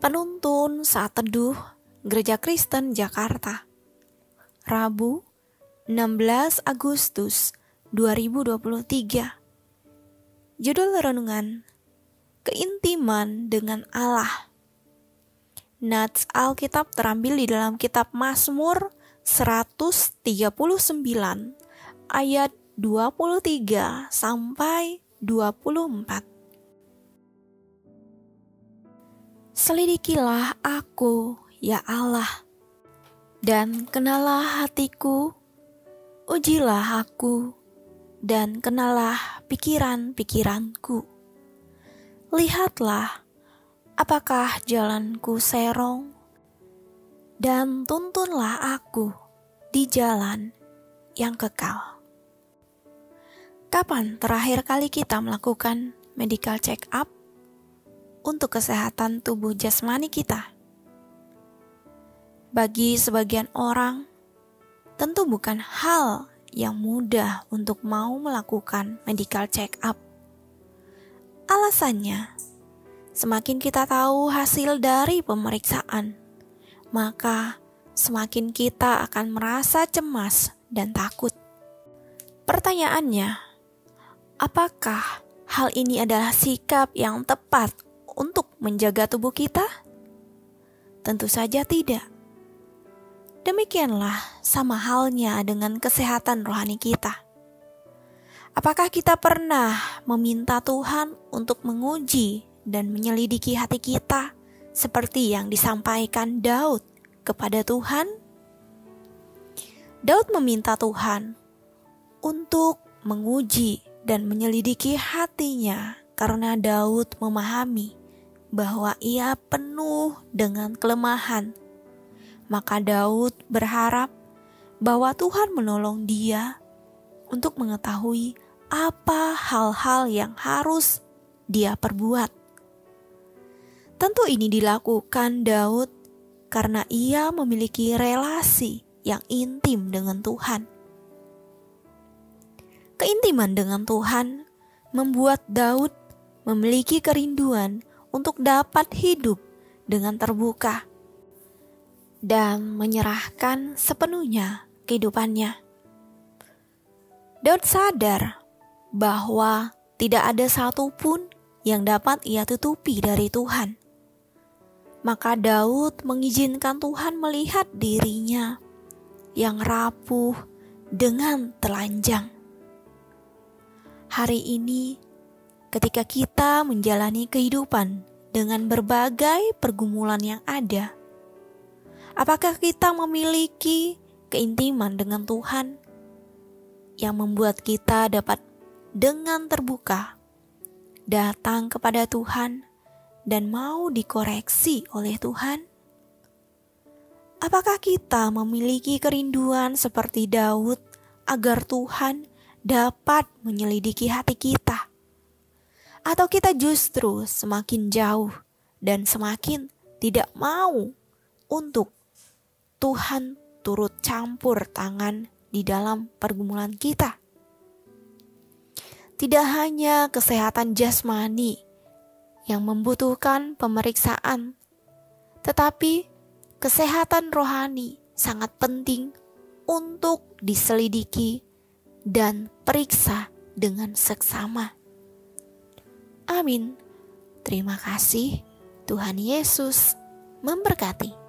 Penuntun Saat Teduh Gereja Kristen Jakarta. Rabu 16 Agustus 2023 Judul Renungan Keintiman dengan Allah. Nats Alkitab terambil di dalam kitab Mazmur 139 ayat 23 sampai 24 Selidikilah aku, ya Allah, dan kenalah hatiku, ujilah aku, dan kenalah pikiran-pikiranku. Lihatlah, apakah jalanku serong, dan tuntunlah aku di jalan yang kekal. Kapan terakhir kali kita melakukan medical check up? Untuk kesehatan tubuh jasmani kita. Bagi sebagian orang, tentu bukan hal yang mudah untuk mau melakukan medical check up. Alasannya, semakin kita tahu hasil dari pemeriksaan, maka semakin kita akan merasa cemas dan takut. Pertanyaannya, apakah hal ini adalah sikap yang tepat untuk menjaga tubuh kita? Tentu saja tidak. Demikianlah sama halnya dengan kesehatan rohani kita. Apakah kita pernah meminta Tuhan untuk menguji dan menyelidiki hati kita seperti yang disampaikan Daud kepada Tuhan? Daud meminta Tuhan untuk menguji dan menyelidiki hatinya karena Daud memahami bahwa ia penuh dengan kelemahan. Maka Daud berharap bahwa Tuhan menolong dia untuk mengetahui apa hal-hal yang harus dia perbuat. Tentu ini dilakukan Daud karena ia memiliki relasi yang intim dengan Tuhan. Keintiman dengan Tuhan membuat Daud memiliki kerinduan untuk dapat hidup dengan terbuka dan menyerahkan sepenuhnya kehidupannya. Daud sadar bahwa tidak ada satupun yang dapat ia tutupi dari Tuhan. Maka Daud mengizinkan Tuhan melihat dirinya yang rapuh dengan telanjang. Hari ini ketika kita menjalani kehidupan dengan berbagai pergumulan yang ada. Apakah kita memiliki keintiman dengan Tuhan yang membuat kita dapat dengan terbuka datang kepada Tuhan dan mau dikoreksi oleh Tuhan? Apakah kita memiliki kerinduan seperti Daud agar Tuhan dapat menyelidiki hati kita? Atau kita justru semakin jauh dan semakin tidak mau untuk Tuhan turut campur tangan di dalam pergumulan kita. Tidak hanya kesehatan jasmani yang membutuhkan pemeriksaan, tetapi kesehatan rohani sangat penting untuk diselidiki dan periksa dengan seksama. Amin. Terima kasih. Tuhan Yesus memberkati.